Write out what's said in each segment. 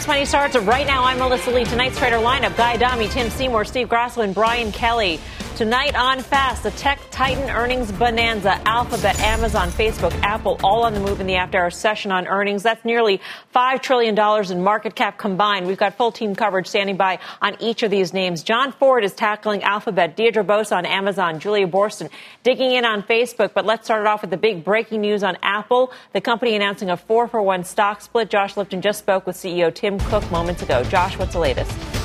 Fast Money starts right now. I'm Melissa Lee. Tonight's trader lineup Guy Adami, Tim Seymour, Steve Grasso, and Brian Kelly. Tonight on Fast, the tech titan earnings bonanza, Alphabet, Amazon, Facebook, Apple, all on the move in the after hour session on earnings. That's nearly $5 trillion in market cap combined. We've got full team coverage standing by on each of these names. Jon Fortt is tackling Alphabet, Deirdre Bosa on Amazon, Julia Boorstin digging in on Facebook. But let's start it off with the big breaking news on Apple. The company announcing a four for one stock split. Josh Lipton just spoke with CEO Tim Cook moments ago. Josh, what's the latest?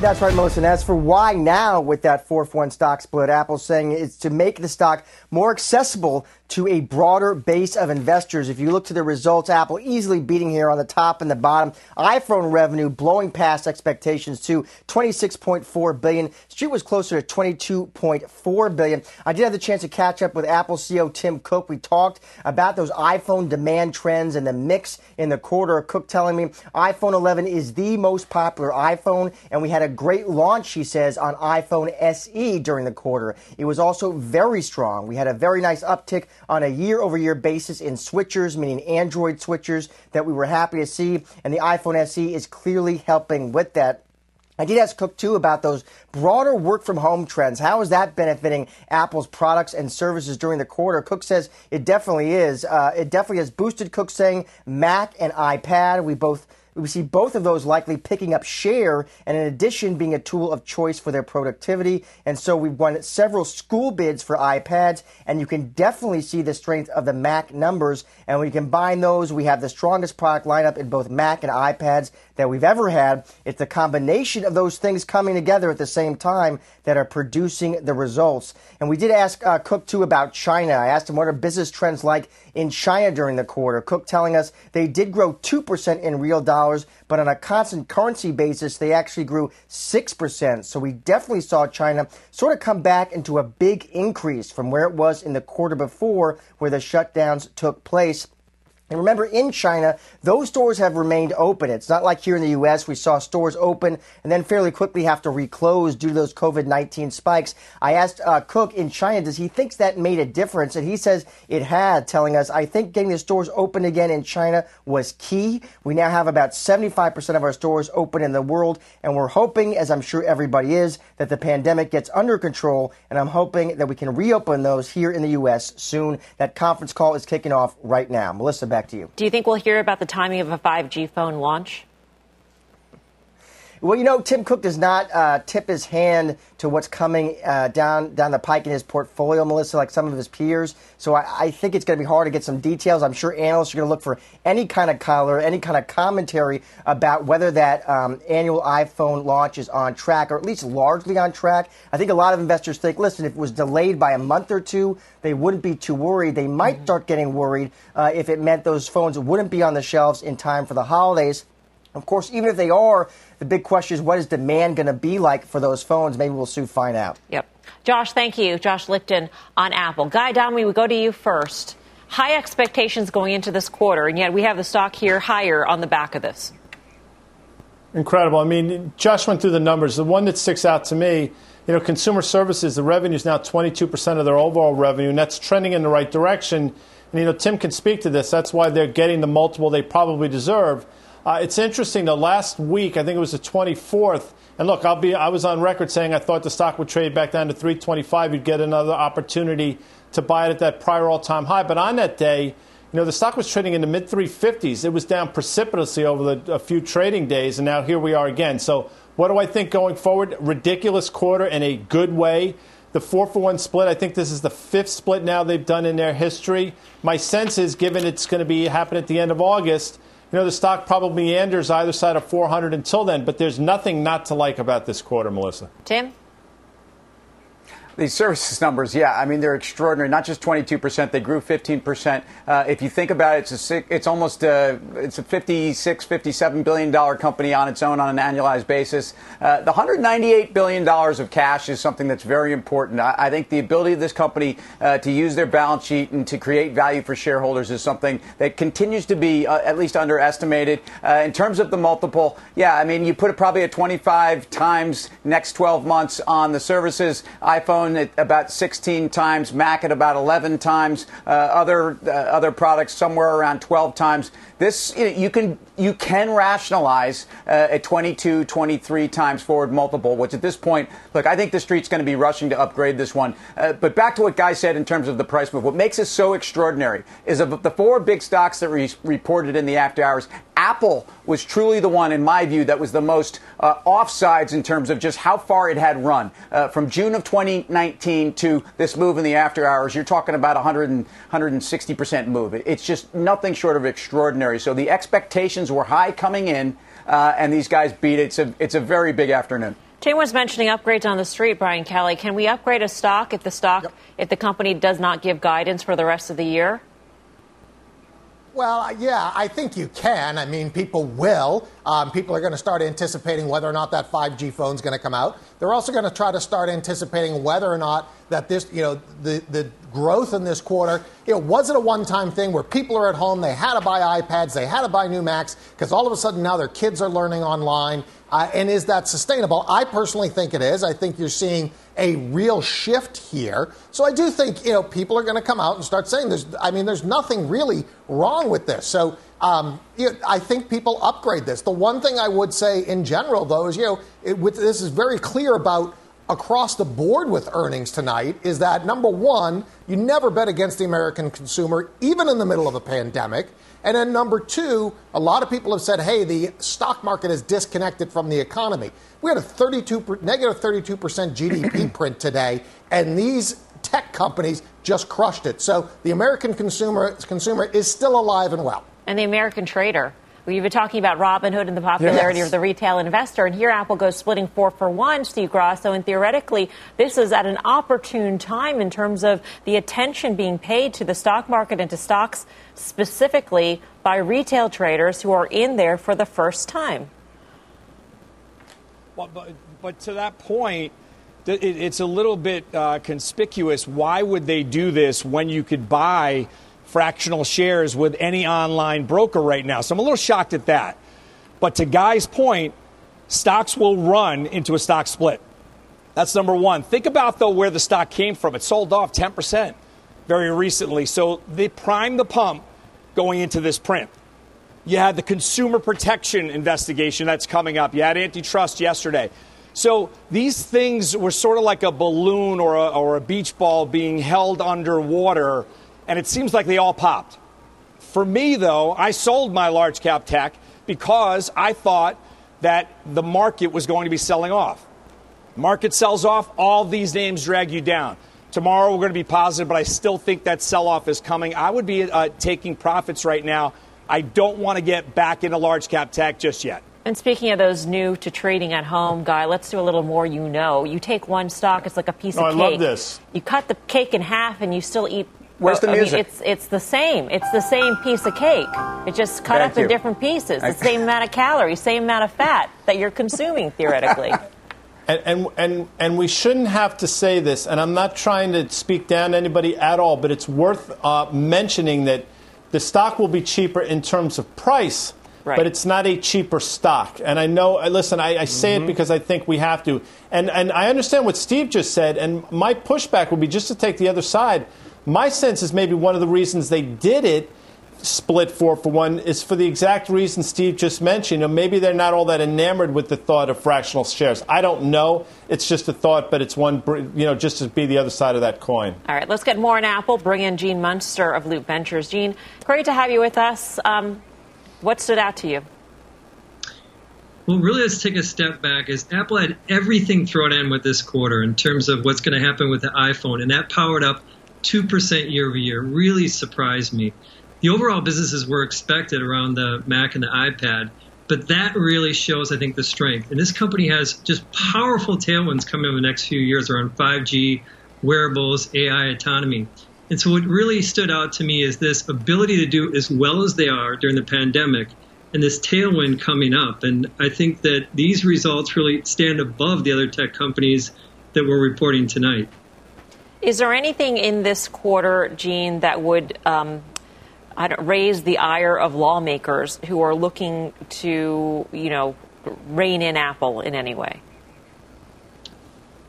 That's right, Melissa. And as for why now with that 4 1 stock split, Apple's saying it's to make the stock more accessible to a broader base of investors. If you look to the results, Apple easily beating here on the top and the bottom. iPhone revenue blowing past expectations to 26.4 billion. Street was closer to 22.4 billion. I did have the chance to catch up with Apple CEO Tim Cook. We talked about those iPhone demand trends and the mix in the quarter. Cook telling me iPhone 11 is the most popular iPhone, and we had a great launch, he says, on iPhone SE during the quarter. It was also very strong. We had a very nice uptick on a year over year basis in switchers, meaning Android switchers that we were happy to see. And the iPhone SE is clearly helping with that. I did ask Cook too about those broader work from home trends. How is that benefiting Apple's products and services during the quarter? Cook says it definitely is. Uh, it definitely has boosted Cook saying Mac and iPad. We both we see both of those likely picking up share and in addition being a tool of choice for their productivity. And so we've won several school bids for iPads and you can definitely see the strength of the Mac numbers. And when you combine those, we have the strongest product lineup in both Mac and iPads that we've ever had. It's the combination of those things coming together at the same time that are producing the results. And we did ask uh, Cook too about China. I asked him what are business trends like in China during the quarter. Cook telling us they did grow 2% in real dollars, but on a constant currency basis, they actually grew 6%. So we definitely saw China sort of come back into a big increase from where it was in the quarter before where the shutdowns took place. And remember, in China, those stores have remained open. It's not like here in the U.S. we saw stores open and then fairly quickly have to reclose due to those COVID-19 spikes. I asked uh, Cook in China, does he think that made a difference? And he says it had, telling us, I think getting the stores open again in China was key. We now have about 75% of our stores open in the world, and we're hoping, as I'm sure everybody is, that the pandemic gets under control, and I'm hoping that we can reopen those here in the U.S. soon. That conference call is kicking off right now. Melissa, back to you. Do you think we'll hear about the timing of a 5G phone launch? Well, you know, Tim Cook does not uh, tip his hand to what's coming uh, down down the pike in his portfolio, Melissa, like some of his peers. So I, I think it's going to be hard to get some details. I'm sure analysts are going to look for any kind of color, any kind of commentary about whether that um, annual iPhone launch is on track, or at least largely on track. I think a lot of investors think, listen, if it was delayed by a month or two, they wouldn't be too worried. They might mm-hmm. start getting worried uh, if it meant those phones wouldn't be on the shelves in time for the holidays. Of course, even if they are, the big question is what is demand going to be like for those phones? Maybe we'll soon find out. Yep. Josh, thank you. Josh Lipton on Apple. Guy Adami, we go to you first. High expectations going into this quarter, and yet we have the stock here higher on the back of this. Incredible. I mean, Josh went through the numbers. The one that sticks out to me, you know, consumer services, the revenue is now 22% of their overall revenue, and that's trending in the right direction. And, you know, Tim can speak to this. That's why they're getting the multiple they probably deserve. Uh, it's interesting. The last week, I think it was the 24th. And look, I'll be. I was on record saying I thought the stock would trade back down to 325. You'd get another opportunity to buy it at that prior all-time high. But on that day, you know, the stock was trading in the mid 350s. It was down precipitously over the, a few trading days, and now here we are again. So, what do I think going forward? Ridiculous quarter in a good way. The four for one split, I think this is the fifth split now they've done in their history. My sense is, given it's going to be happen at the end of August, you know, the stock probably meanders either side of 400 until then, but there's nothing not to like about this quarter, Melissa. Tim? These services numbers, yeah, I mean they're extraordinary. Not just 22 percent; they grew 15 percent. Uh, if you think about it, it's a it's almost a it's a 56, 57 billion dollar company on its own on an annualized basis. Uh, the 198 billion dollars of cash is something that's very important. I, I think the ability of this company uh, to use their balance sheet and to create value for shareholders is something that continues to be uh, at least underestimated. Uh, in terms of the multiple, yeah, I mean you put it probably at 25 times next 12 months on the services iPhone iPhone at about 16 times, Mac at about 11 times, uh, other uh, other products somewhere around 12 times. This you, can you can rationalize uh, a 22, 23 times forward multiple, which at this point, look, I think the street's going to be rushing to upgrade this one. Uh, but back to what Guy said in terms of the price move. What makes this so extraordinary is of the four big stocks that re- reported in the after hours, Apple was truly the one, in my view, that was the most uh, offsides in terms of just how far it had run. Uh, from June of 2019 to this move in the after hours, you're talking about 100 and, 160% move. It's just nothing short of extraordinary. So the expectations were high coming in, uh, and these guys beat it. It's a, it's a very big afternoon. Tim was mentioning upgrades on the street, Brian Kelly. Can we upgrade a stock if the stock, yep. if the company does not give guidance for the rest of the year? Well, yeah, I think you can. I mean, people will. Um, people are going to start anticipating whether or not that 5G phone is going to come out. They're also going to try to start anticipating whether or not that this, you know, the, the growth in this quarter, know, was it a one time thing where people are at home, they had to buy iPads, they had to buy new Macs, because all of a sudden now their kids are learning online uh, and is that sustainable? I personally think it is. I think you're seeing a real shift here. So I do think you know people are going to come out and start saying there's. I mean, there's nothing really wrong with this. So um, you know, I think people upgrade this. The one thing I would say in general, though, is you know it, with, this is very clear about across the board with earnings tonight is that number one, you never bet against the American consumer, even in the middle of a pandemic. And then number two, a lot of people have said, hey, the stock market is disconnected from the economy. We had a 32, negative 32% GDP print today, and these tech companies just crushed it. So the American consumer, consumer is still alive and well. And the American trader We've been talking about Robinhood and the popularity yes. of the retail investor, and here Apple goes splitting four for one, Steve Grasso. and theoretically, this is at an opportune time in terms of the attention being paid to the stock market and to stocks specifically by retail traders who are in there for the first time. Well, but, but to that point, it's a little bit uh, conspicuous. Why would they do this when you could buy? Fractional shares with any online broker right now. So I'm a little shocked at that. But to Guy's point, stocks will run into a stock split. That's number one. Think about, though, where the stock came from. It sold off 10% very recently. So they primed the pump going into this print. You had the consumer protection investigation that's coming up. You had antitrust yesterday. So these things were sort of like a balloon or a, or a beach ball being held underwater and it seems like they all popped. For me, though, I sold my large cap tech because I thought that the market was going to be selling off. Market sells off, all these names drag you down. Tomorrow we're going to be positive, but I still think that sell off is coming. I would be uh, taking profits right now. I don't want to get back into large cap tech just yet. And speaking of those new to trading at home, Guy, let's do a little more you know. You take one stock, it's like a piece oh, of cake. I love this. You cut the cake in half and you still eat Where's the music? I mean, it's it's the same. It's the same piece of cake. It just cut Thank up you. in different pieces. The same amount of calories, same amount of fat that you're consuming theoretically. And, and, and, and, we shouldn't have to say this, and I'm not trying to speak down to anybody at all, but it's worth uh, mentioning that the stock will be cheaper in terms of price, right. but it's not a cheaper stock. And I know, listen, I, I say mm-hmm. it because I think we have to. And, and I understand what Steve just said, and my pushback would be just to take the other side. My sense is maybe one of the reasons they did it split four for one is for the exact reason Steve just mentioned. You know, maybe they're not all that enamored with the thought of fractional shares. I don't know. It's just a thought, but it's one, you know, just to be the other side of that coin. All right, let's get more on Apple. Bring in Gene Munster of Loop Ventures. Gene, great to have you with us. Um, what stood out to you? Well, really, let's take a step back. As Apple had everything thrown in with this quarter in terms of what's going to happen with the iPhone, and that powered up 2% year over year really surprised me. The overall businesses were expected around the Mac and the iPad, but that really shows, I think, the strength. And this company has just powerful tailwinds coming over the next few years around 5G, wearables, AI, autonomy. And so what really stood out to me is this ability to do as well as they are during the pandemic and this tailwind coming up. And I think that these results really stand above the other tech companies that we're reporting tonight. Is there anything in this quarter, Gene, that would um, raise the ire of lawmakers who are looking to, you know, rein in Apple in any way?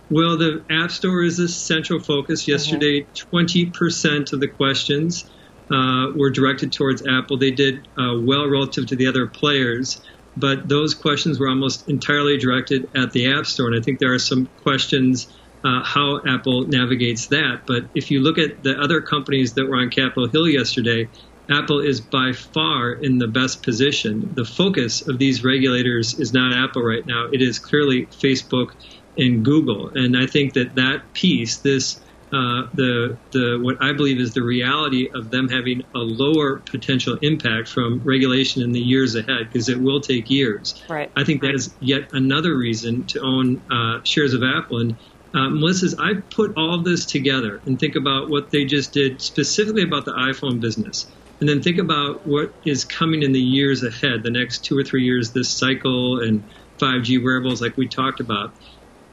Well, the App Store is a central focus. Mm-hmm. Yesterday, 20% of the questions uh, were directed towards Apple. They did uh, well relative to the other players, but those questions were almost entirely directed at the App Store. And I think there are some questions uh, how Apple navigates that. But if you look at the other companies that were on Capitol Hill yesterday, Apple is by far in the best position. The focus of these regulators is not Apple right now. It is clearly Facebook and Google. And I think that that piece, this uh, the the what I believe is the reality of them having a lower potential impact from regulation in the years ahead, because it will take years. Right. I think that is yet another reason to own uh, shares of Apple. And uh, Melissa's, I put all this together and think about what they just did specifically about the iPhone business. And then think about what is coming in the years ahead, the next two or three years, this cycle and 5G wearables, like we talked about.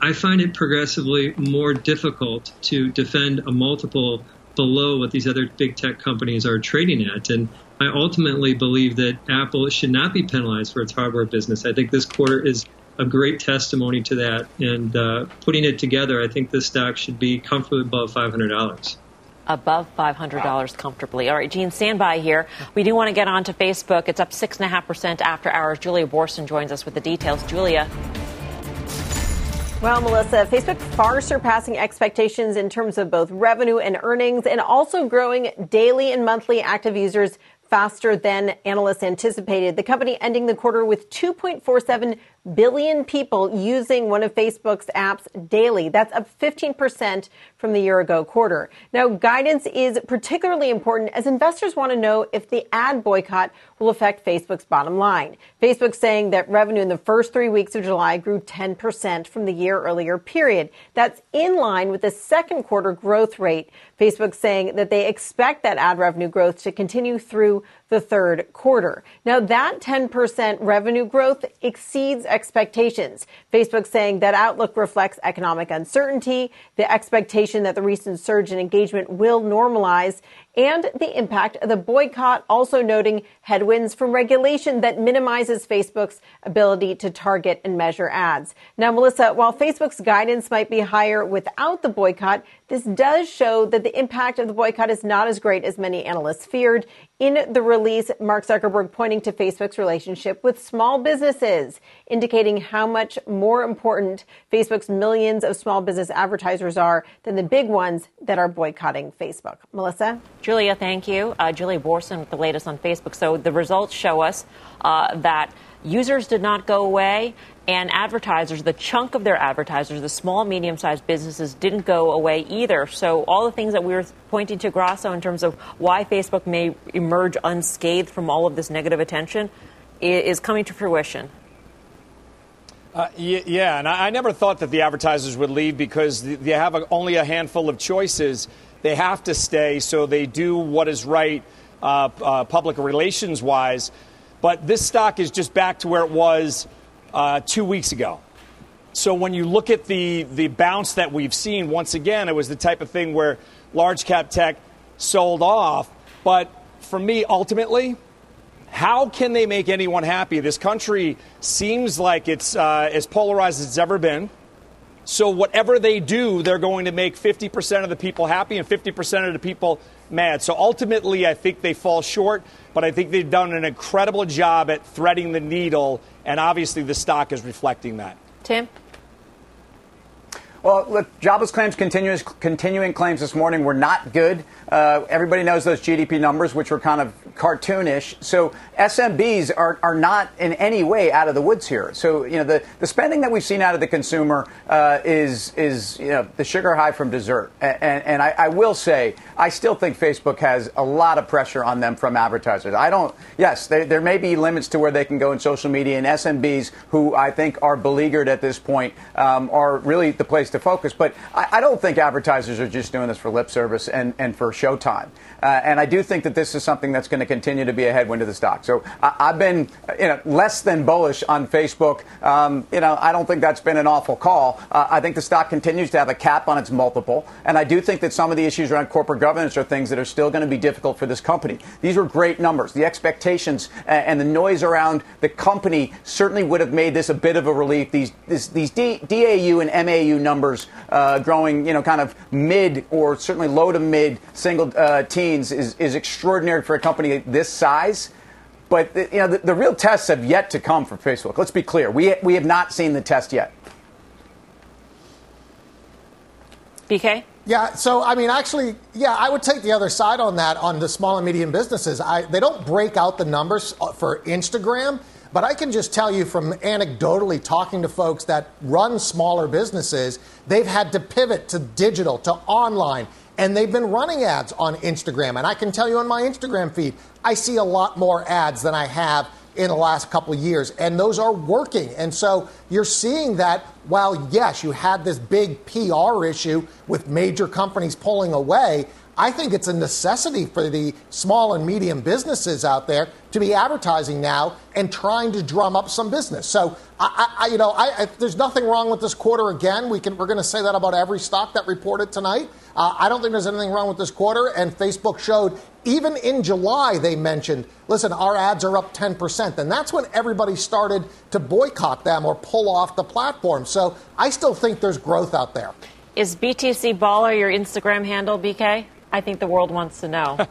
I find it progressively more difficult to defend a multiple below what these other big tech companies are trading at. And I ultimately believe that Apple should not be penalized for its hardware business. I think this quarter is a great testimony to that. And uh, putting it together, I think this stock should be comfortably above $500 above $500 comfortably. All right, Gene, stand by here. We do want to get on to Facebook. It's up 6.5% after hours. Julia Boorstin joins us with the details. Julia. Well, Melissa, Facebook far surpassing expectations in terms of both revenue and earnings and also growing daily and monthly active users faster than analysts anticipated. The company ending the quarter with 2.47 billion people using one of Facebook's apps daily. That's up 15% from the year ago quarter. Now, guidance is particularly important as investors want to know if the ad boycott will affect Facebook's bottom line. Facebook saying that revenue in the first three weeks of July grew 10% from the year earlier period. That's in line with the second quarter growth rate. Facebook saying that they expect that ad revenue growth to continue through the third quarter. Now that 10% revenue growth exceeds expectations. Facebook saying that outlook reflects economic uncertainty, the expectation that the recent surge in engagement will normalize, and the impact of the boycott, also noting headwinds from regulation that minimizes Facebook's ability to target and measure ads. Now, Melissa, while Facebook's guidance might be higher without the boycott, this does show that the impact of the boycott is not as great as many analysts feared. In the release, Mark Zuckerberg pointing to Facebook's relationship with small businesses, indicating how much more important Facebook's millions of small business advertisers are than the big ones that are boycotting Facebook. Melissa? Julia, thank you. Uh, Julia Boorstin with the latest on Facebook. So the results show us uh, that users did not go away and advertisers, the chunk of their advertisers, the small, medium sized businesses, didn't go away either. So, all the things that we were pointing to Grasso in terms of why Facebook may emerge unscathed from all of this negative attention is coming to fruition. Uh, yeah, and I, never thought that the advertisers would leave because they have only a handful of choices. They have to stay, so they do what is right uh, uh, public relations wise. But this stock is just back to where it was uh, two weeks ago. So when you look at the, the bounce that we've seen, once again, it was the type of thing where large cap tech sold off. But for me, ultimately, how can they make anyone happy? This country seems like it's uh, as polarized as it's ever been. So whatever they do, they're going to make 50% of the people happy and 50% of the people mad. So ultimately, I think they fall short, but I think they've done an incredible job at threading the needle, and obviously the stock is reflecting that. Tim? Well, look, jobless claims, continuous, continuing claims this morning were not good. Uh, everybody knows those GDP numbers, which were kind of cartoonish. So SMBs are, are not in any way out of the woods here. So, you know, the, the spending that we've seen out of the consumer uh, is, is, you know, the sugar high from dessert. And, and, I, I, will say, I still think Facebook has a lot of pressure on them from advertisers. I don't, yes, there, there may be limits to where they can go in social media, and SMBs, who I think are beleaguered at this point, um, are really the place to focus. But I, I, don't think advertisers are just doing this for lip service and, and for showtime. Uh, and I do think that this is something that's going to continue to be a headwind to the stock. So I, have been you know, less than bullish on Facebook. Um, you know, I don't think that's been an awful call. Uh, I think the stock continues to have a cap on its multiple, and I do think that some of the issues around corporate governance are things that are still going to be difficult for this company. These were great numbers. The expectations and the noise around the company certainly would have made this a bit of a relief. These this, these D, DAU and MAU numbers uh, growing, you know, kind of mid or certainly low to mid single uh, teens is, is extraordinary for a company this size. But you know, the, the, real tests have yet to come for Facebook. Let's be clear. We, we have not seen the test yet. BK? Yeah, so I mean, actually, yeah, I would take the other side on that on the small and medium businesses. I, they don't break out the numbers uh, for Instagram, but I can just tell you from anecdotally talking to folks that run smaller businesses, they've had to pivot to digital, to online, and they've been running ads on Instagram. And I can tell you on my Instagram feed, I see a lot more ads than I have in the last couple of years, and those are working. And so you're seeing that while, yes, you had this big PR issue with major companies pulling away, I think it's a necessity for the small and medium businesses out there to be advertising now and trying to drum up some business. So, I, I you know, I, there's nothing wrong with this quarter. Again, we can, we're going to say that about every stock that reported tonight. Uh, I don't think there's anything wrong with this quarter. And Facebook showed even in July they mentioned, listen, our ads are up 10%. And that's when everybody started to boycott them or pull off the platform. So I still think there's growth out there. Is BTC Baller your Instagram handle, BK? I think the world wants to know.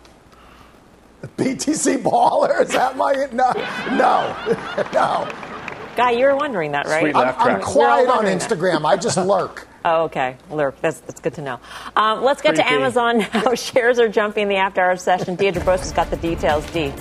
BTC baller? Is that my no? No, no. Guy, you were wondering that, right? I'm, I'm quiet on Instagram. I just lurk. Oh, okay. Lurk. That's, that's good to know. Um, let's get to Amazon now. Shares are jumping in the after hours session. Deirdre Bosa has got the details. D.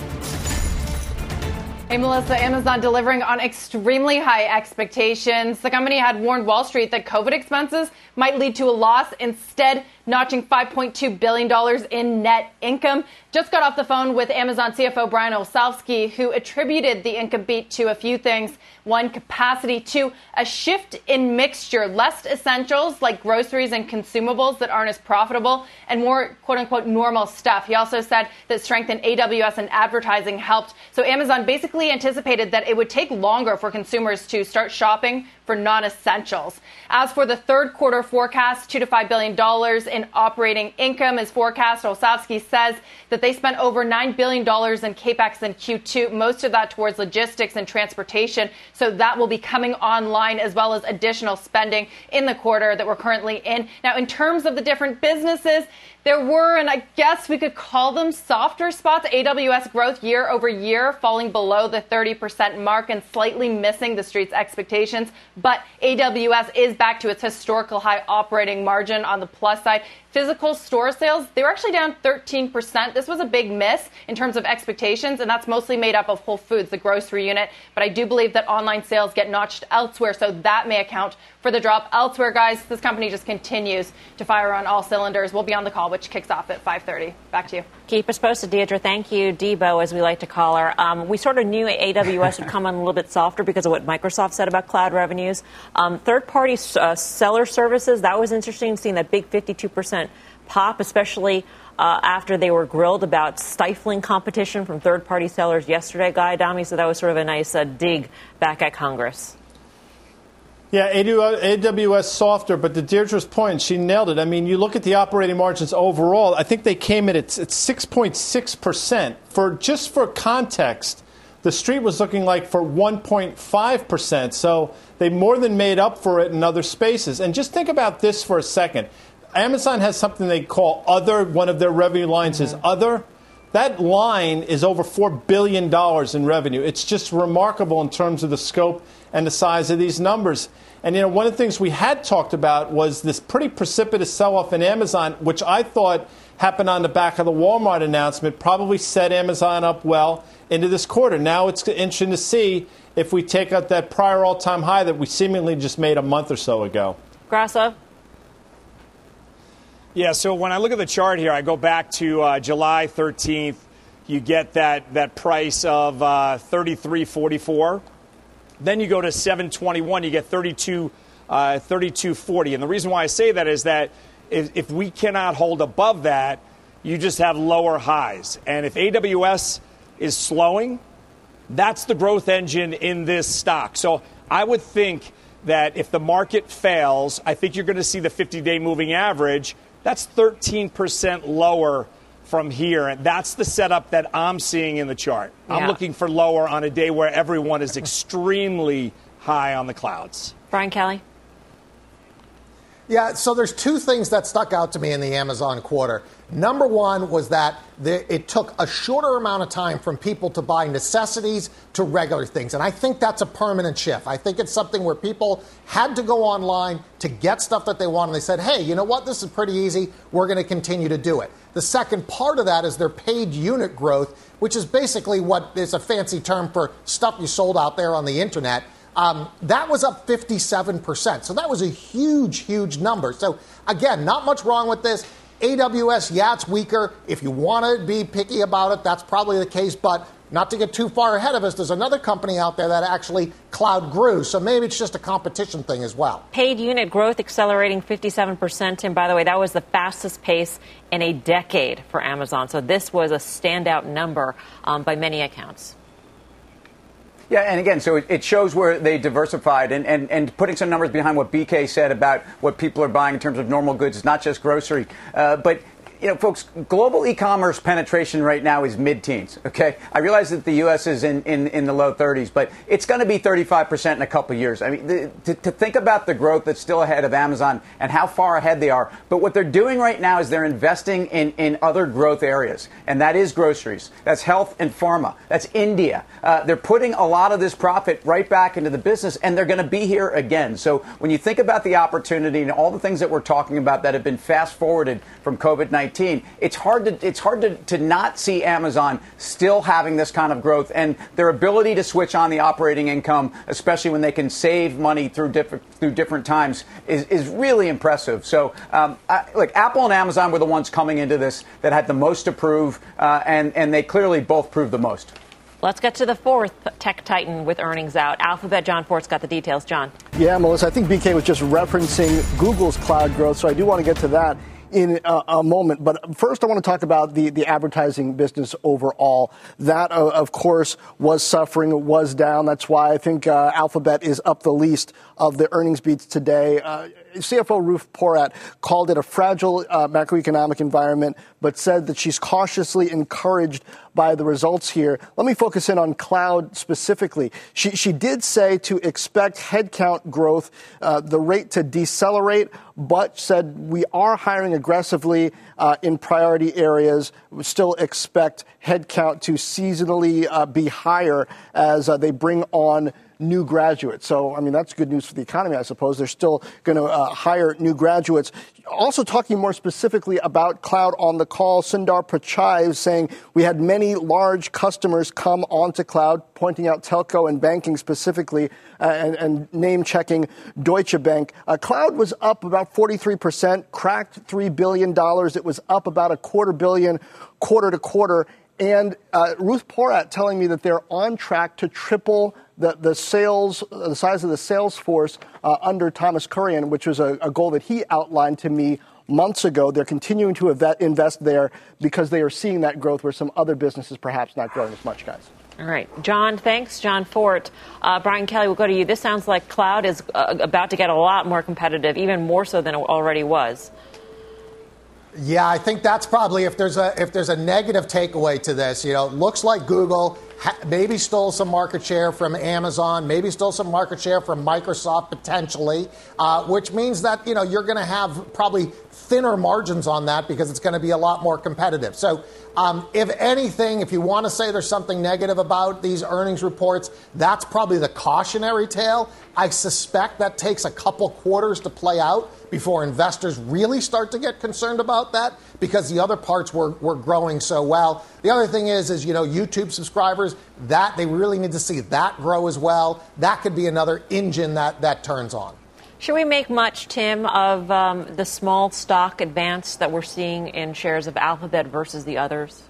Hey, Melissa, Amazon delivering on extremely high expectations. The company had warned Wall Street that COVID expenses might lead to a loss. Instead, notching $5.2 billion in net income. Just got off the phone with Amazon CFO Brian Olsavsky, who attributed the income beat to a few things. One, capacity. Two, a shift in mixture, less essentials like groceries and consumables that aren't as profitable, and more quote unquote normal stuff. He also said that strength in AWS and advertising helped. So Amazon basically anticipated that it would take longer for consumers to start shopping for non-essentials. As for the third quarter forecast, two to five billion dollars in operating income is forecast. Olsavsky says that they spent over nine billion dollars in capex in Q2, most of that towards logistics and transportation. So that will be coming online as well as additional spending in the quarter that we're currently in. Now, in terms of the different businesses, there were, and I guess we could call them softer spots. AWS growth year over year falling below the 30% mark and slightly missing the street's expectations. But AWS is back to its historical high operating margin on the plus side. Physical store sales, they were actually down 13%. This was a big miss in terms of expectations, and that's mostly made up of Whole Foods, the grocery unit. But I do believe that online sales get notched elsewhere, so that may account for the drop elsewhere. Guys, this company just continues to fire on all cylinders. We'll be on the call, which kicks off at 5.30. Back to you. Keep us posted, Deirdre. Thank you, Debo, as we like to call her. Um, we sort of knew AWS would come on a little bit softer because of what Microsoft said about cloud revenues. Um, third-party uh, seller services, that was interesting, seeing that big 52% pop, especially uh, after they were grilled about stifling competition from third party sellers yesterday, Guy Adami. So that was sort of a nice uh, dig back at Congress. Yeah, AWS softer, but to Deirdre's point, she nailed it. I mean, you look at the operating margins overall, I think they came in at 6.6%. For just for context, the street was looking like for 1.5%. So they more than made up for it in other spaces. And just think about this for a second. Amazon has something they call other. One of their revenue lines is other. That line is over $4 billion in revenue. It's just remarkable in terms of the scope and the size of these numbers. And you know, one of the things we had talked about was this pretty precipitous sell-off in Amazon, which I thought happened on the back of the Walmart announcement, probably set Amazon up well into this quarter. Now it's interesting to see if we take out that prior all-time high that we seemingly just made a month or so ago. Grasso? Yeah, so when I look at the chart here, I go back to uh, July 13th. You get that, that price of uh, 33.44. Then you go to 721, you get 32, uh, 3240. And the reason why I say that is that if, if we cannot hold above that, you just have lower highs. And if AWS is slowing, that's the growth engine in this stock. So I would think that if the market fails, I think you're going to see the 50 day moving average. That's 13% lower from here. And that's the setup that I'm seeing in the chart. I'm looking for lower on a day where everyone is extremely high on the clouds. Brian Kelly? Yeah, so there's two things that stuck out to me in the Amazon quarter. Number one was that the, it took a shorter amount of time from people to buy necessities to regular things. And I think that's a permanent shift. I think it's something where people had to go online to get stuff that they want. And they said, hey, you know what? This is pretty easy. We're going to continue to do it. The second part of that is their paid unit growth, which is basically what is a fancy term for stuff you sold out there on the internet. Um, that was up 57%. So that was a huge, huge number. So again, not much wrong with this. AWS, yeah, it's weaker. If you want to be picky about it, that's probably the case. But not to get too far ahead of us, there's another company out there that actually cloud grew. So maybe it's just a competition thing as well. Paid unit growth accelerating 57%. And by the way, that was the fastest pace in a decade for Amazon. So this was a standout number um, by many accounts. Yeah, and again, so it, shows where they diversified and, and, and putting some numbers behind what BK said about what people are buying in terms of normal goods, not just grocery. Uh, but, you know, folks, global e commerce penetration right now is mid teens, okay? I realize that the U.S. is in, in, in the low 30s, but it's going to be 35% in a couple years. I mean, the, to, to think about the growth that's still ahead of Amazon and how far ahead they are, but what they're doing right now is they're investing in, in other growth areas, and that is groceries, that's health and pharma, that's India. Uh, they're putting a lot of this profit right back into the business, and they're going to be here again. So when you think about the opportunity and all the things that we're talking about that have been fast forwarded from COVID 19, it's hard to it's hard to, to not see Amazon still having this kind of growth and their ability to switch on the operating income, especially when they can save money through different through different times, is, is really impressive. So, um, I, look, Apple and Amazon were the ones coming into this that had the most to prove, uh, and and they clearly both proved the most. Let's get to the fourth tech titan with earnings out. Alphabet, Jon Fortt's got the details. John. Yeah, Melissa, I think BK was just referencing Google's cloud growth, so I do want to get to that in a, a, moment. But first, I want to talk about the, the advertising business overall. That, of course, was suffering, was down. That's why I think uh, Alphabet is up the least of the earnings beats today. Uh, CFO Ruth Porat called it a fragile uh, macroeconomic environment, but said that she's cautiously encouraged by the results here. Let me focus in on cloud specifically. She, she did say to expect headcount growth, uh, the rate to decelerate, but said we are hiring aggressively uh, in priority areas. We still expect headcount to seasonally uh, be higher as uh, they bring on new graduates. So, I mean, that's good news for the economy, I suppose. They're still going to uh, hire new graduates. Also, talking more specifically about cloud on the call, Sundar Pichai saying we had many large customers come onto cloud, pointing out telco and banking specifically, uh, and, and, name checking Deutsche Bank. Uh, cloud was up about 43%, cracked $3 billion. It was up about a quarter billion quarter to quarter. And uh, Ruth Porat telling me that they're on track to triple the, the sales, the size of the sales force uh, under Thomas Kurian, which was a, a, goal that he outlined to me months ago. They're continuing to invest there because they are seeing that growth where some other businesses perhaps not growing as much, guys. All right. John, thanks. Jon Fortt. Uh, Brian Kelly, we'll go to you. This sounds like cloud is uh, about to get a lot more competitive, even more so than it already was. Yeah, I think that's probably if there's a if there's a negative takeaway to this, you know, looks like Google ha- maybe stole some market share from Amazon, maybe stole some market share from Microsoft potentially, uh, which means that you know you're going to have probably thinner margins on that because it's going to be a lot more competitive. So, um, if anything, if you want to say there's something negative about these earnings reports, that's probably the cautionary tale. I suspect that takes a couple quarters to play out before investors really start to get concerned about that because the other parts were, were growing so well. The other thing is, is, you know, YouTube subscribers, that they really need to see that grow as well. That could be another engine that, that turns on. Should we make much, Tim, of um, the small stock advance that we're seeing in shares of Alphabet versus the others?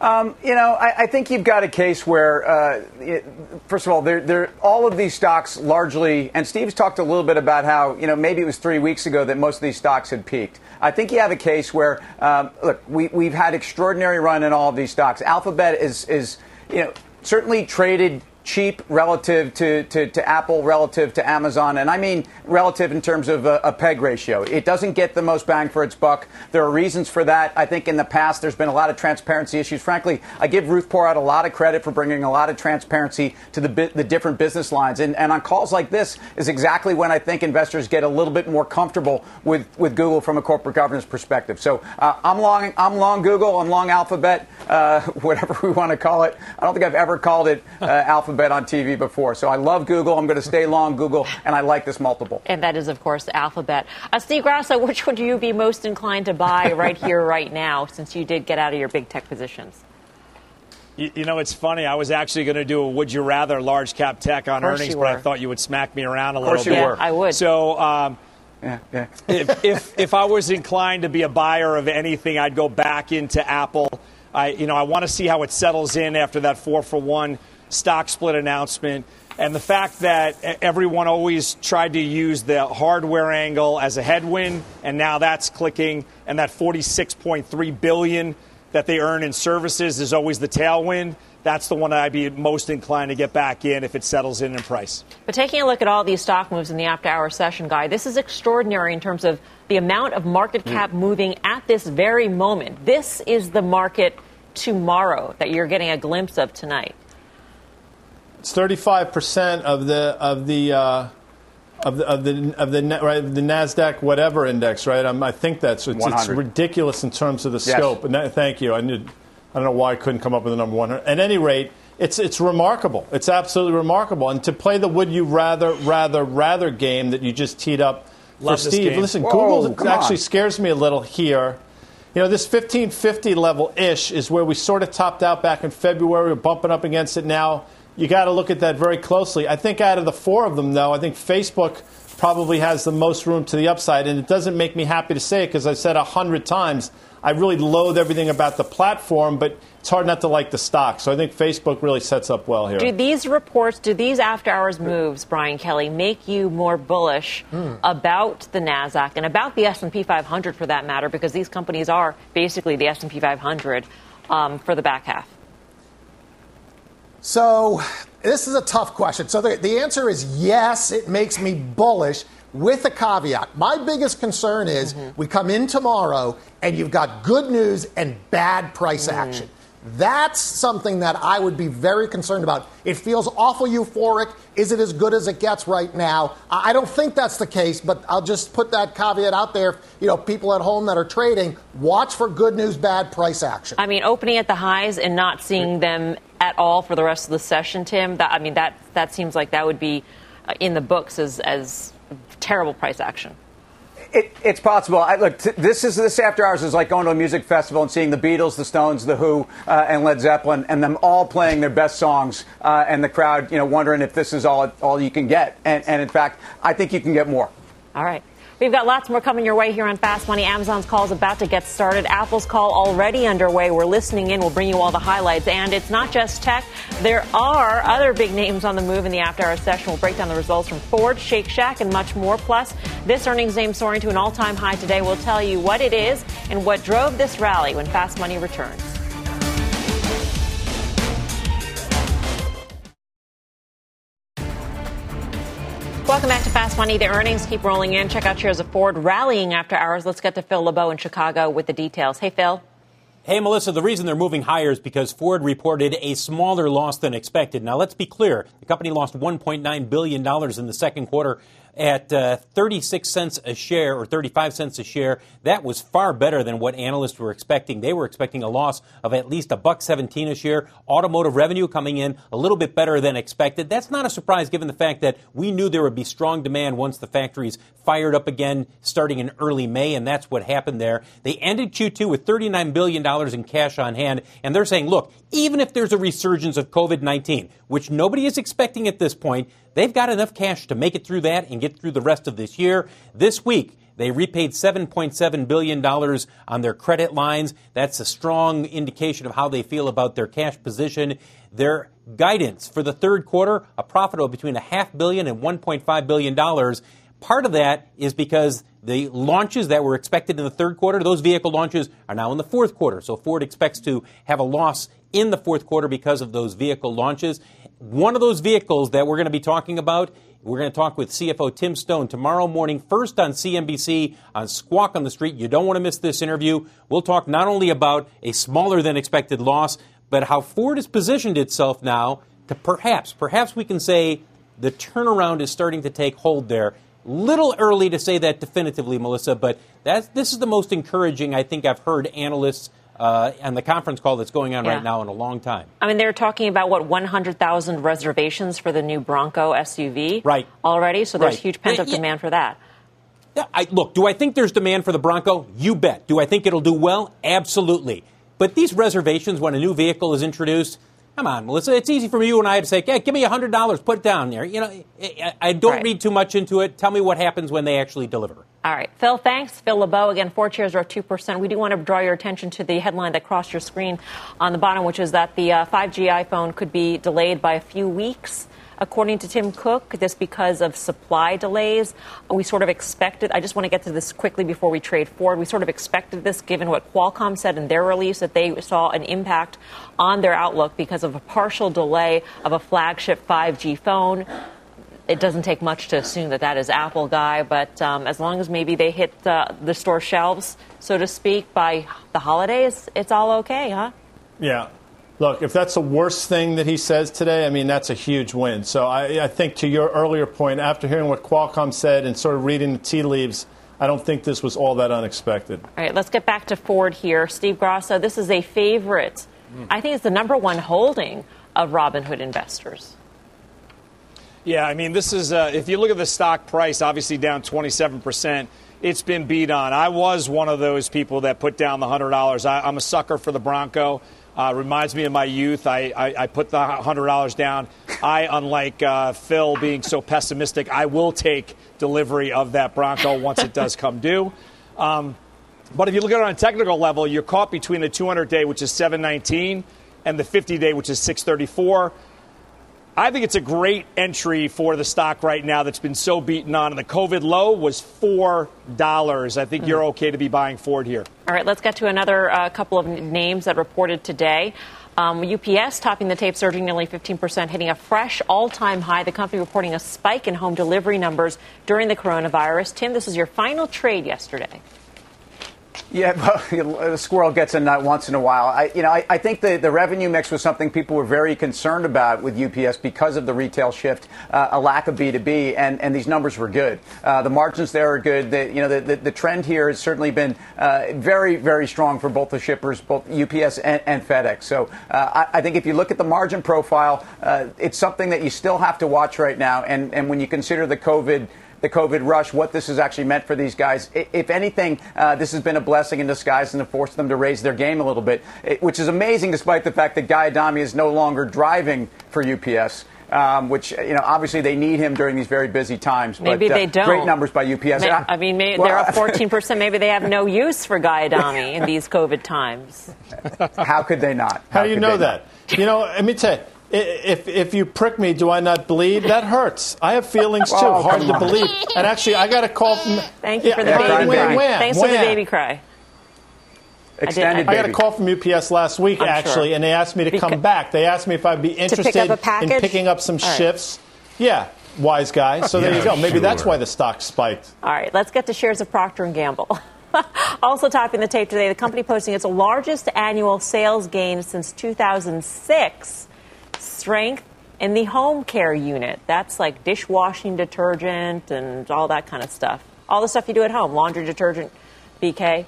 Um, you know, I, I, think you've got a case where, uh, it, first of all, they're, they're, all of these stocks largely, and Steve's talked a little bit about how, you know, maybe it was three weeks ago that most of these stocks had peaked. I think you have a case where, um, look, we, we've had extraordinary run in all of these stocks. Alphabet is, is you know, certainly traded cheap relative to, to, to, Apple, relative to Amazon, and I mean relative in terms of a, a, peg ratio. It doesn't get the most bang for its buck. There are reasons for that. I think in the past there's been a lot of transparency issues. Frankly, I give Ruth Porat a lot of credit for bringing a lot of transparency to the, the different business lines. And, and on calls like this is exactly when I think investors get a little bit more comfortable with, with Google from a corporate governance perspective. So uh, I'm long I'm long Google, I'm long Alphabet, uh, whatever we want to call it. I don't think I've ever called it uh, Alphabet on TV before. So I love Google. I'm going to stay long Google, and I like this multiple. And that is, of course, Alphabet. Uh, Steve Grasso, which would you be most inclined to buy right here, right now, since you did get out of your big tech positions? You, you know, it's funny. I was actually going to do a would you rather large cap tech on earnings, but I thought you would smack me around a little bit. Yeah, I would. So, um, yeah, yeah. if, if, if I was inclined to be a buyer of anything, I'd go back into Apple. I, you know, I want to see how it settles in after that four for one stock split announcement. And the fact that everyone always tried to use the hardware angle as a headwind, and now that's clicking, and that 46.3 billion that they earn in services is always the tailwind. That's the one I'd be most inclined to get back in if it settles in in price. But taking a look at all these stock moves in the after hour session, Guy, this is extraordinary in terms of the amount of market cap mm. moving at this very moment. This is the market tomorrow that you're getting a glimpse of tonight. It's 35 percent of the of the. Uh, of the of the of the right the Nasdaq whatever index, right? Um, I think that's it's, it's, ridiculous in terms of the yes. scope. And that, thank you. I need, I don't know why I couldn't come up with the number one. At any rate, it's it's remarkable. It's absolutely remarkable. And to play the would you rather rather rather game that you just teed up Love for Steve. Listen, Whoa, Google actually on. scares me a little here. You know, this 1550 level ish is where we sort of topped out back in February. We're bumping up against it now you got to look at that very closely. I think out of the four of them, though, I think Facebook probably has the most room to the upside. And it doesn't make me happy to say it because I've said a hundred times I really loathe everything about the platform, but it's hard not to like the stock. So I think Facebook really sets up well here. Do these reports, do these after hours moves, Brian Kelly, make you more bullish hmm. about the Nasdaq and about the S&P 500 for that matter? Because these companies are basically the S&P 500 um, for the back half. So, this is a tough question. So, the, the answer is yes, it makes me bullish with a caveat. My biggest concern is mm-hmm. we come in tomorrow and you've got good news and bad price mm. action. That's something that I would be very concerned about. It feels awful euphoric. Is it as good as it gets right now? I don't think that's the case, but I'll just put that caveat out there. You know, people at home that are trading, watch for good news, bad price action. I mean, opening at the highs and not seeing them at all for the rest of the session, Tim. That I mean, that that seems like that would be uh, in the books as as terrible price action. It, it's possible. I, look, t- this is this after hours is like going to a music festival and seeing the Beatles, the Stones, the Who, uh, and Led Zeppelin, and them all playing their best songs, uh, and the crowd, you know, wondering if this is all all you can get. And, and in fact, I think you can get more. All right. We've got lots more coming your way here on Fast Money. Amazon's call is about to get started. Apple's call already underway. We're listening in. We'll bring you all the highlights. And it's not just tech. There are other big names on the move in the after hour session. We'll break down the results from Ford, Shake Shack, and much more. Plus, this earnings name soaring to an all time high today. We'll tell you what it is and what drove this rally when Fast Money returns. 20. The earnings keep rolling in. Check out shares of Ford rallying after hours. Let's get to Phil LeBeau in Chicago with the details. Hey, Phil. Hey, Melissa, the reason they're moving higher is because Ford reported a smaller loss than expected. Now, let's be clear. The company lost $1.9 billion in the second quarter at uh, 36 cents a share or 35 cents a share. That was far better than what analysts were expecting. They were expecting a loss of at least a buck 17 a share. Automotive revenue coming in a little bit better than expected. That's not a surprise given the fact that we knew there would be strong demand once the factories fired up again starting in early May, and that's what happened there. They ended Q2 with $39 billion in cash on hand, and they're saying, look, even if there's a resurgence of COVID 19, which nobody is expecting at this point, they've got enough cash to make it through that and get through the rest of this year. This week, They repaid $7.7 billion on their credit lines. That's a strong indication of how they feel about their cash position. Their guidance for the third quarter, a profit of between a half billion and $1.5 billion. Part of that is because the launches that were expected in the third quarter, those vehicle launches are now in the fourth quarter. So Ford expects to have a loss in the fourth quarter because of those vehicle launches. One of those vehicles that we're going to be talking about, we're going to talk with CFO Tim Stone tomorrow morning, first on CNBC on Squawk on the Street. You don't want to miss this interview. We'll talk not only about a smaller than expected loss, but how Ford has positioned itself now to perhaps, perhaps we can say the turnaround is starting to take hold there. Little early to say that definitively, Melissa, but this is the most encouraging I think I've heard analysts uh, on the conference call that's going on Yeah. right now in a long time. I mean, they're talking about what 100,000 reservations for the new Bronco SUV, Right. Already, so there's Right. huge pent up Yeah, demand for that. Yeah, I, look, do I think there's demand for the Bronco? You bet. Do I think it'll do well? Absolutely. But these reservations, when a new vehicle is introduced, come on, Melissa, it's easy for you and I to say, hey, give me $100, put it down there. You know, I, I don't Right. read too much into it. Tell me what happens when they actually deliver. All right, Phil, thanks. Phil LeBeau, again, Ford shares are up 2%. We do want to draw your attention to the headline that crossed your screen on the bottom, which is that the uh, 5G iPhone could be delayed by a few weeks. According to Tim Cook, this because of supply delays. We sort of expected, I just want to get to this quickly before we trade forward. We sort of expected this given what Qualcomm said in their release that they saw an impact on their outlook because of a partial delay of a flagship 5G phone it doesn't take much to assume that that is Apple guy, but um, as long as maybe they hit uh, the store shelves, so to speak, by the holidays, it's all okay, huh? Yeah. Look, if that's the worst thing that he says today, I mean, that's a huge win. So I, I think to your earlier point, after hearing what Qualcomm said and sort of reading the tea leaves, I don't think this was all that unexpected. All right, let's get back to Ford here. Steve Grasso, this is a favorite. I think it's the number one holding of Robinhood investors. Yeah, I mean, this is, uh, if you look at the stock price, obviously down 27%, it's been beat on. I was one of those people that put down the $100. I, I'm a sucker for the Bronco. Uh, reminds me of my youth. I, I, I put the $100 down. I, unlike uh, Phil being so pessimistic, I will take delivery of that Bronco once it does come due. Um, but if you look at it on a technical level, you're caught between the 200 day, which is 719, and the 50 day, which is 634. I think it's a great entry for the stock right now that's been so beaten on. And the COVID low was $4. I think you're okay to be buying Ford here. All right, let's get to another uh, couple of names that reported today. Um, UPS topping the tape, surging nearly 15%, hitting a fresh all time high. The company reporting a spike in home delivery numbers during the coronavirus. Tim, this is your final trade yesterday. Yeah, well, a squirrel gets a nut once in a while. I, you know, I, I think the, the revenue mix was something people were very concerned about with UPS because of the retail shift, uh, a lack of B2B, and, and these numbers were good. Uh, the margins there are good. The, you know, the, the, the trend here has certainly been uh, very, very strong for both the shippers, both UPS and, and FedEx. So uh, I, I think if you look at the margin profile, uh, it's something that you still have to watch right now. And, and when you consider the COVID the COVID rush, what this has actually meant for these guys. If anything, uh, this has been a blessing in disguise and to force them to raise their game a little bit, which is amazing despite the fact that Guy Adami is no longer driving for UPS. Um, which you know, obviously they need him during these very busy times. Maybe uh, they don't. Great numbers by UPS. May- I mean, may, Well, they're up 14%. Maybe they have no use for Guy Adami in these COVID times. How could they not? How, do you know they that? You know, let me tell you. I- If, if you prick me, do I not bleed? That hurts. I have feelings too. Oh, Hard to on. believe. And actually, I got a call from. Thank you for the Yeah, baby wham, cry. wham, Thanks for the baby cry. Extended I I got a call from UPS last week, I'm actually, sure. and they asked me to come back. They asked me if I'd be interested up a in picking up some All right. shifts. Yeah, wise guy. So there you go. Maybe that's why the stock spiked. All right, let's get to shares of Procter and Gamble. also topping the tape today, the company posting its largest annual sales gain since 2006. Strength in the home care unit. That's like dishwashing detergent and all that kind of stuff. All the stuff you do at home, laundry detergent, BK.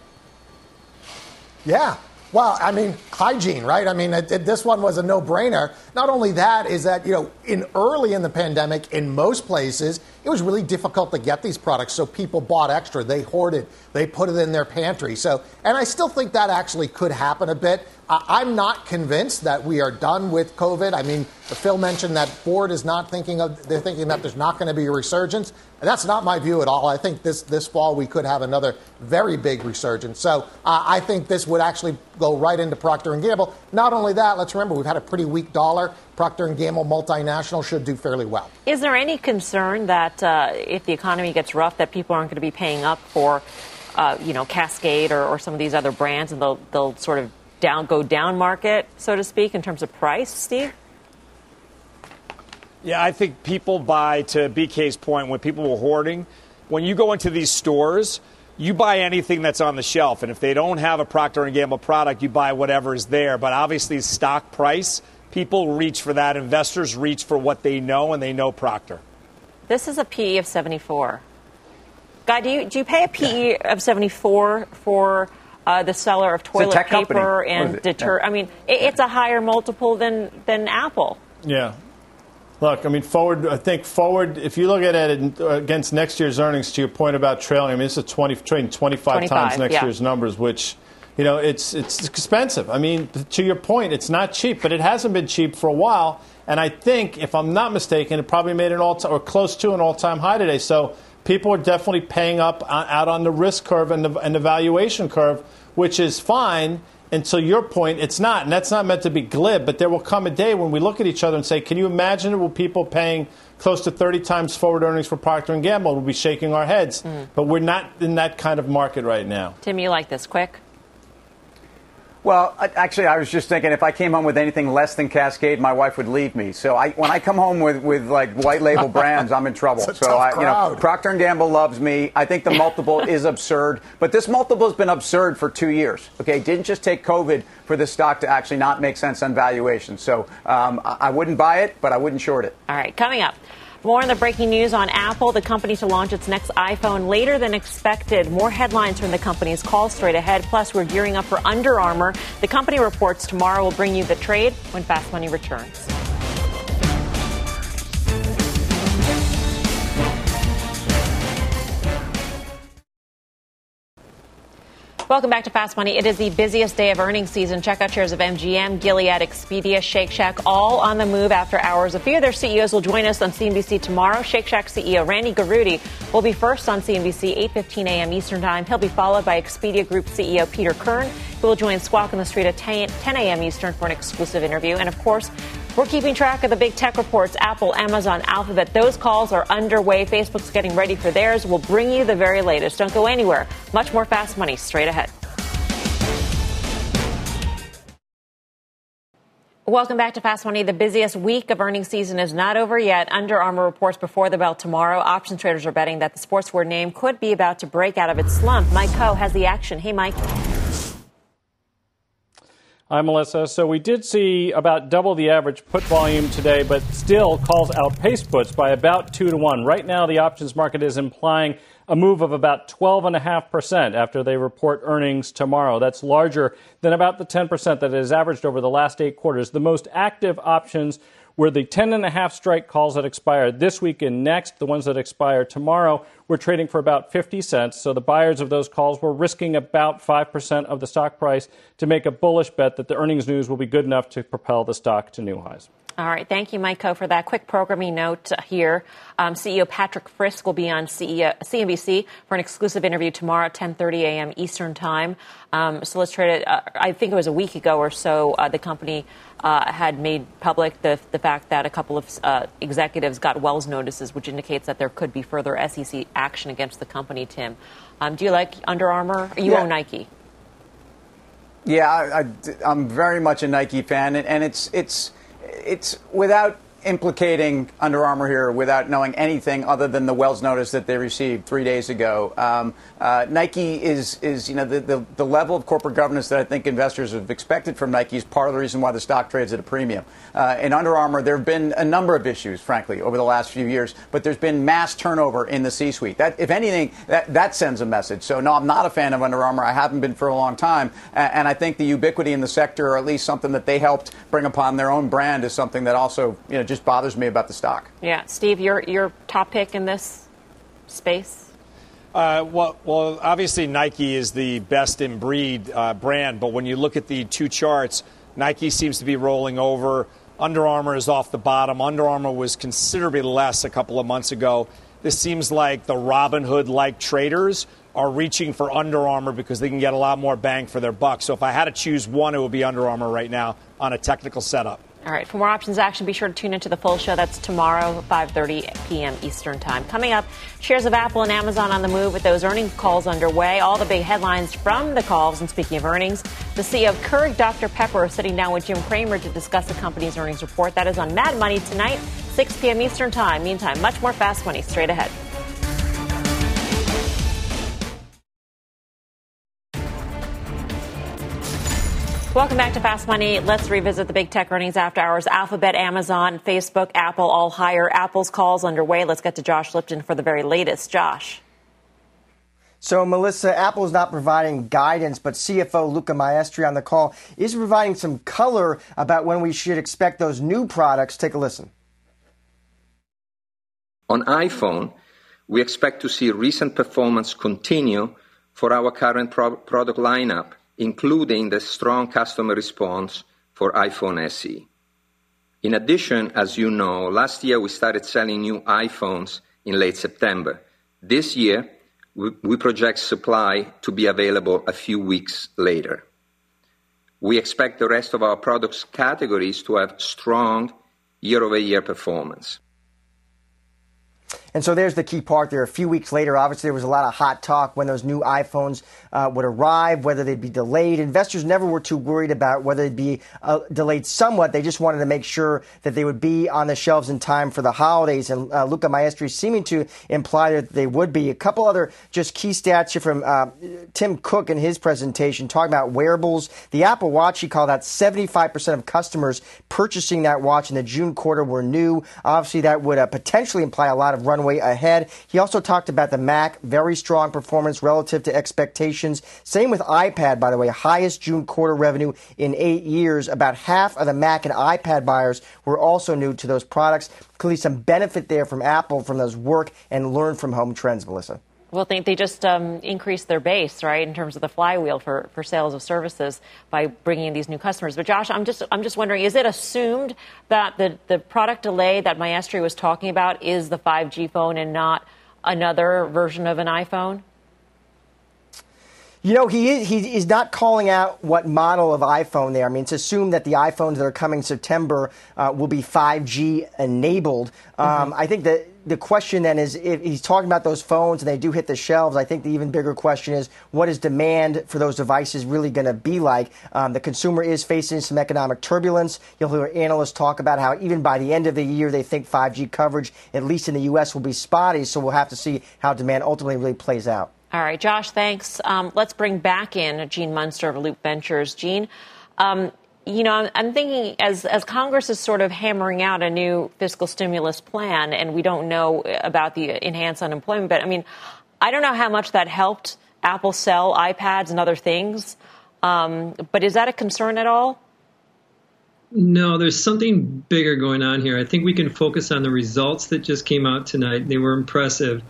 Yeah. Well, I mean, hygiene, right? I mean, it, it, this one was a no-brainer. Not only that is that you know, in early in the pandemic, in most places, it was really difficult to get these products, so people bought extra. They hoarded, they put it in their pantry. So, and I still think that actually could happen a bit. I'm not convinced that we are done with COVID. I mean, Phil mentioned that Ford is not thinking of, they're thinking that there's not going to be a resurgence. That's not my view at all. I think this, this fall we could have another very big resurgence. So uh, I think this would actually go right into Procter & Gamble. Not only that, let's remember we've had a pretty weak dollar. Procter & Gamble multinational should do fairly well. Is there any concern that uh, if the economy gets rough that people aren't going to be paying up for, uh, you know, Cascade or, or some of these other brands and they'll, they'll sort of down, go down market, so to speak, in terms of price, Steve? Yeah, I think people buy, to BK's point, when people were hoarding, when you go into these stores, you buy anything that's on the shelf. And if they don't have a Procter & Gamble product, you buy whatever is there. But obviously, stock price, people reach for that. Investors reach for what they know, and they know Procter. This is a PE of 74. Guy, do you, do you pay a PE yeah. of 74 for uh, the seller of toilet paper company. and detergent? Yeah. I mean, it, it's a higher multiple than, than Apple. Yeah. Look, I mean, forward. I think forward. If you look at it against next year's earnings, to your point about trailing, I mean, it's a 20 trading 25, 25 times next yeah. year's numbers, which you know, it's it's expensive. I mean, to your point, it's not cheap, but it hasn't been cheap for a while. And I think, if I'm not mistaken, it probably made an all time or close to an all time high today. So people are definitely paying up uh, out on the risk curve and the, and the valuation curve, which is fine. And to your point, it's not. And that's not meant to be glib, but there will come a day when we look at each other and say, can you imagine it will people paying close to 30 times forward earnings for Procter & Gamble? We'll be shaking our heads. Mm. But we're not in that kind of market right now. Tim, you like this. Quick? Well, actually, I was just thinking if I came home with anything less than Cascade, my wife would leave me. So I, when I come home with, with like white label brands, I'm in trouble. so I, you know, Procter and Gamble loves me. I think the multiple is absurd, but this multiple has been absurd for two years. Okay, it didn't just take COVID for the stock to actually not make sense on valuation. So um, I wouldn't buy it, but I wouldn't short it. All right, coming up. More on the breaking news on Apple, the company to launch its next iPhone later than expected. More headlines from the company's call straight ahead. Plus, we're gearing up for Under Armour. The company reports tomorrow will bring you the trade when Fast Money returns. Welcome back to Fast Money. It is the busiest day of earnings season. Check out shares of MGM, Gilead, Expedia, Shake Shack, all on the move after hours. A few of their CEOs will join us on CNBC tomorrow. Shake Shack CEO Randy Garutti will be first on CNBC 8:15 a.m. Eastern Time. He'll be followed by Expedia Group CEO Peter Kern, who will join Squawk on the Street at 10 a.m. Eastern for an exclusive interview. And of course, we're keeping track of the big tech reports Apple, Amazon, Alphabet. Those calls are underway. Facebook's getting ready for theirs. We'll bring you the very latest. Don't go anywhere. Much more fast money straight ahead. Welcome back to Fast Money. The busiest week of earnings season is not over yet. Under Armour reports before the bell tomorrow. Option traders are betting that the sportswear name could be about to break out of its slump. Mike Khouw has the action. Hey, Mike. Hi, Melissa. So we did see about double the average put volume today, but still calls outpaced puts by about two to one. Right now, the options market is implying a move of about 12.5% after they report earnings tomorrow. That's larger than about the 10% that has averaged over the last eight quarters. The most active options were the 10 and a half strike calls that expire this week and next. The ones that expire tomorrow were trading for about 50 cents. So the buyers of those calls were risking about 5% of the stock price to make a bullish bet that the earnings news will be good enough to propel the stock to new highs. All right. Thank you, Mike Khouw, for that quick programming note here. Um, CEO Patrick Frisk will be on CEO, CNBC for an exclusive interview tomorrow at 10:30 a.m. Eastern Time. Um, so let's trade it. Uh, I think it was a week ago or so. Uh, the company uh, had made public the the fact that a couple of uh, executives got Wells notices, which indicates that there could be further SEC action against the company. Tim, um, do you like Under Armour? You yeah. own Nike. Yeah, I, am very much a Nike fan, and, and it's it's it's without implicating Under Armour here without knowing anything other than the Wells notice that they received three days ago. Um, uh, Nike is, is you know, the, the, the, level of corporate governance that I think investors have expected from Nike is part of the reason why the stock trades at a premium. Uh, in Under Armour, there have been a number of issues, frankly, over the last few years, but there's been mass turnover in the C-suite. That, if anything, that, that sends a message. So, no, I'm not a fan of Under Armour. I haven't been for a long time, and I think the ubiquity in the sector, or at least something that they helped bring upon their own brand, is something that also, you know, just bothers me about the stock. Yeah, Steve, your your top pick in this space. Uh, well, well, obviously Nike is the best in breed uh, brand, but when you look at the two charts, Nike seems to be rolling over. Under Armour is off the bottom. Under Armour was considerably less a couple of months ago. This seems like the Robinhood like traders are reaching for Under Armour because they can get a lot more bang for their buck. So if I had to choose one, it would be Under Armour right now on a technical setup. All right. For more options action, be sure to tune into the full show. That's tomorrow, 5:30 p.m. Eastern Time. Coming up, shares of Apple and Amazon on the move with those earnings calls underway. All the big headlines from the calls. And speaking of earnings, the CEO of Keurig Dr Pepper is sitting down with Jim Cramer to discuss the company's earnings report. That is on Mad Money tonight, 6 p.m. Eastern Time. Meantime, much more Fast Money straight ahead. Welcome back to Fast Money. Let's revisit the big tech earnings after hours. Alphabet, Amazon, Facebook, Apple, all higher. Apple's calls underway. Let's get to Josh Lipton for the very latest. Josh. So, Melissa, Apple is not providing guidance, but CFO Luca Maestri on the call is providing some color about when we should expect those new products. Take a listen. On iPhone, we expect to see recent performance continue for our current pro- product lineup including the strong customer response for iPhone SE. In addition, as you know, last year we started selling new iPhones in late September. This year, we project supply to be available a few weeks later. We expect the rest of our products categories to have strong year-over-year performance. And so there's the key part there. A few weeks later, obviously, there was a lot of hot talk when those new iPhones uh, would arrive, whether they'd be delayed. Investors never were too worried about whether they'd be uh, delayed somewhat. They just wanted to make sure that they would be on the shelves in time for the holidays. And uh, Luca Maestri seeming to imply that they would be. A couple other just key stats here from uh, Tim Cook in his presentation talking about wearables. The Apple Watch, he called out 75% of customers purchasing that watch in the June quarter were new. Obviously, that would uh, potentially imply a lot of runway runway ahead. He also talked about the Mac, very strong performance relative to expectations. Same with iPad, by the way, highest June quarter revenue in eight years. About half of the Mac and iPad buyers were also new to those products. Clearly, some benefit there from Apple from those work and learn from home trends, Melissa. Well, they, they just um, increased their base, right, in terms of the flywheel for, for sales of services by bringing in these new customers. But Josh, I'm just I'm just wondering, is it assumed that the the product delay that Maestri was talking about is the 5G phone and not another version of an iPhone? You know, he is, he is not calling out what model of iPhone there. I mean, it's assumed that the iPhones that are coming September uh, will be 5G enabled. Um, mm-hmm. I think that the question then is if he's talking about those phones and they do hit the shelves, I think the even bigger question is what is demand for those devices really going to be like? Um, the consumer is facing some economic turbulence. You'll hear analysts talk about how even by the end of the year, they think 5G coverage, at least in the U.S., will be spotty. So we'll have to see how demand ultimately really plays out. All right, Josh, thanks. Um, let's bring back in Gene Munster of Loup Ventures. Gene, um, you know, I'm thinking as as Congress is sort of hammering out a new fiscal stimulus plan, and we don't know about the enhanced unemployment. But I mean, I don't know how much that helped Apple sell iPads and other things. Um, but is that a concern at all? No, there's something bigger going on here. I think we can focus on the results that just came out tonight. They were impressive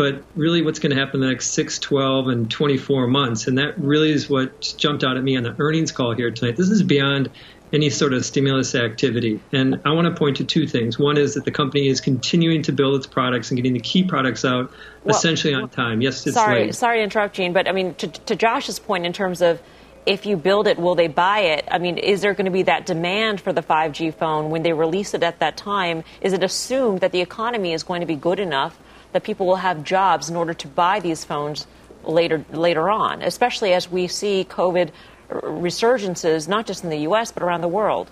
but really what's going to happen in the next 6, 12, and 24 months. And that really is what jumped out at me on the earnings call here tonight. This is beyond any sort of stimulus activity. And I want to point to two things. One is that the company is continuing to build its products and getting the key products out well, essentially on time. Yes, it's sorry, late. Sorry to interrupt, Gene, but I mean, to, to Josh's point in terms of if you build it, will they buy it? I mean, is there going to be that demand for the 5G phone when they release it at that time? Is it assumed that the economy is going to be good enough that people will have jobs in order to buy these phones later later on, especially as we see COVID resurgences not just in the U.S. but around the world.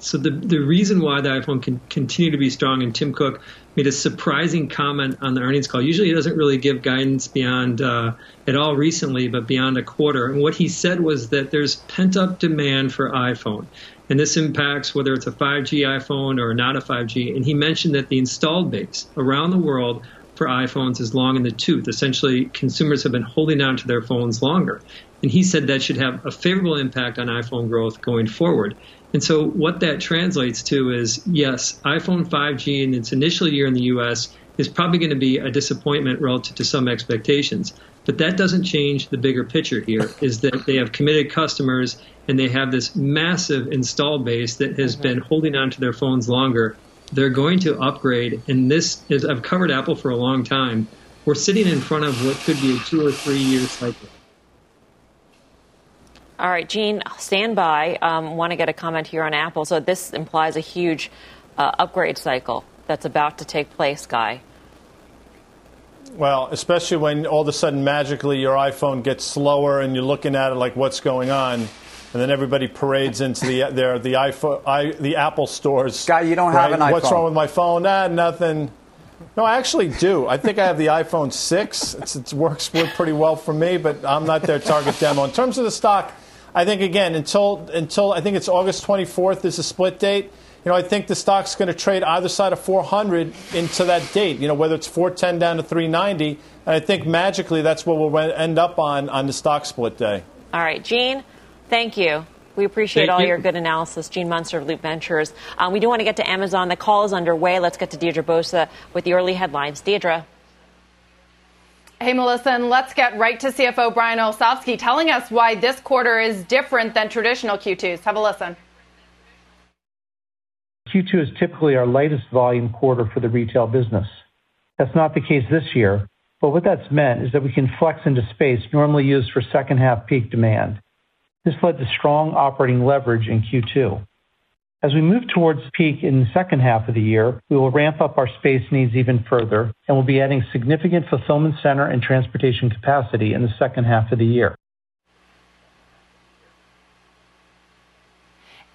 So the the reason why the iPhone can continue to be strong, and Tim Cook made a surprising comment on the earnings call. Usually, he doesn't really give guidance beyond uh, at all recently, but beyond a quarter. And what he said was that there's pent up demand for iPhone, and this impacts whether it's a 5G iPhone or not a 5G. And he mentioned that the installed base around the world for iPhones is long in the tooth. Essentially, consumers have been holding on to their phones longer. And he said that should have a favorable impact on iPhone growth going forward. And so, what that translates to is yes, iPhone 5G in its initial year in the US is probably going to be a disappointment relative to some expectations. But that doesn't change the bigger picture here is that they have committed customers and they have this massive install base that has been holding on to their phones longer they're going to upgrade. And this is, I've covered Apple for a long time. We're sitting in front of what could be a two or three year cycle. All right, Gene, stand by. Um, Want to get a comment here on Apple. So this implies a huge uh, upgrade cycle that's about to take place, Guy. Well, especially when all of a sudden magically your iPhone gets slower and you're looking at it like what's going on and then everybody parades into the their the iPhone, I, the Apple stores. Guy, you don't right? have an iPhone. What's wrong with my phone? Ah, nothing. No, I actually do. I think I have the iPhone 6. It's, it works pretty well for me, but I'm not their target demo. In terms of the stock, I think again until until I think it's August 24th is a split date. You know, I think the stock's going to trade either side of 400 into that date. You know, whether it's 410 down to 390, and I think magically that's what we'll end up on on the stock split day. All right, Gene. Thank you. We appreciate Thank all you. your good analysis. Gene Munster of Loup Ventures. Um, we do want to get to Amazon. The call is underway. Let's get to Deirdre Bosa with the early headlines. Deirdre. Hey, Melissa, and let's get right to CFO Brian Olsavsky telling us why this quarter is different than traditional Q2s. Have a listen. Q2 is typically our lightest volume quarter for the retail business. That's not the case this year, but what that's meant is that we can flex into space normally used for second half peak demand. This led to strong operating leverage in Q2. As we move towards peak in the second half of the year, we will ramp up our space needs even further, and we'll be adding significant fulfillment center and transportation capacity in the second half of the year.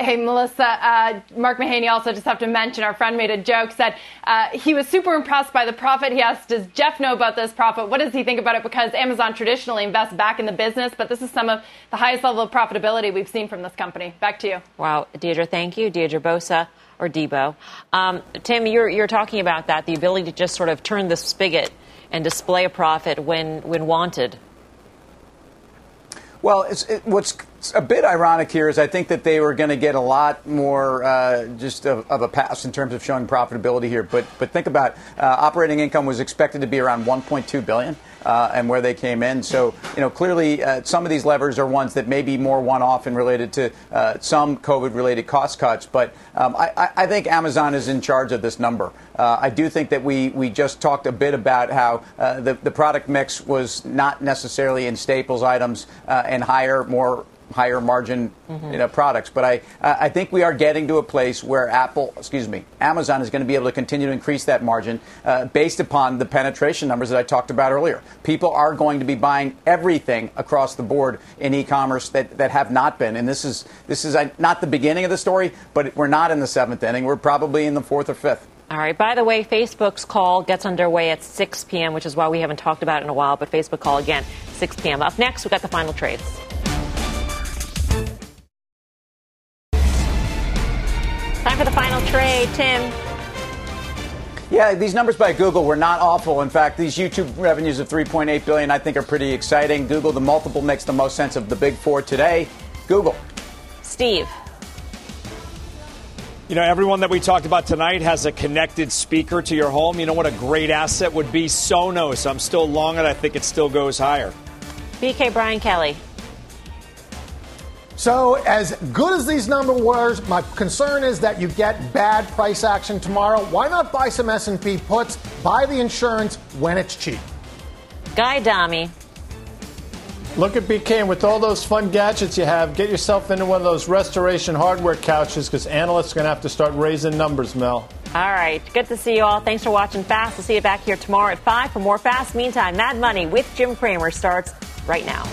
Hey, Melissa, uh, Mark Mahaney also just have to mention our friend made a joke, said uh, he was super impressed by the profit. He asked, Does Jeff know about this profit? What does he think about it? Because Amazon traditionally invests back in the business, but this is some of the highest level of profitability we've seen from this company. Back to you. Wow, Deirdre, thank you. Deirdre Bosa or Debo. Um, Tim, you're, you're talking about that, the ability to just sort of turn the spigot and display a profit when, when wanted. Well, it, what's a bit ironic here is I think that they were going to get a lot more uh, just of, of, a pass in terms of showing profitability here. But but think about uh, operating income was expected to be around 1.2 billion uh, and where they came in. So, you know, clearly uh, some of these levers are ones that may be more one off and related to uh, some COVID related cost cuts. But um, I, I, think Amazon is in charge of this number. Uh, I do think that we, we just talked a bit about how uh, the, the product mix was not necessarily in staples items uh, and higher, more higher margin mm-hmm. you know, products. But I, I think we are getting to a place where Apple, excuse me, Amazon is going to be able to continue to increase that margin uh, based upon the penetration numbers that I talked about earlier. People are going to be buying everything across the board in e-commerce that, that have not been. And this is this is uh, not the beginning of the story, but we're not in the seventh inning. We're probably in the fourth or fifth. All right. By the way, Facebook's call gets underway at 6 p.m., which is why we haven't talked about it in a while. But Facebook call again, 6 p.m. Up next, we've got the final trades. Time for the final trade, Tim. Yeah, these numbers by Google were not awful. In fact, these YouTube revenues of 3.8 billion I think are pretty exciting. Google, the multiple makes the most sense of the big four today. Google. Steve. You know, everyone that we talked about tonight has a connected speaker to your home. You know what a great asset would be? Sonos. I'm still long it. I think it still goes higher. BK Brian Kelly. So, as good as these numbers were, my concern is that you get bad price action tomorrow. Why not buy some S&P puts? Buy the insurance when it's cheap. Guy Adami. Look at BK, and with all those fun gadgets you have, get yourself into one of those restoration hardware couches because analysts are going to have to start raising numbers, Mel. All right. Good to see you all. Thanks for watching Fast. We'll see you back here tomorrow at 5 for more Fast. Meantime, Mad Money with Jim Cramer starts right now.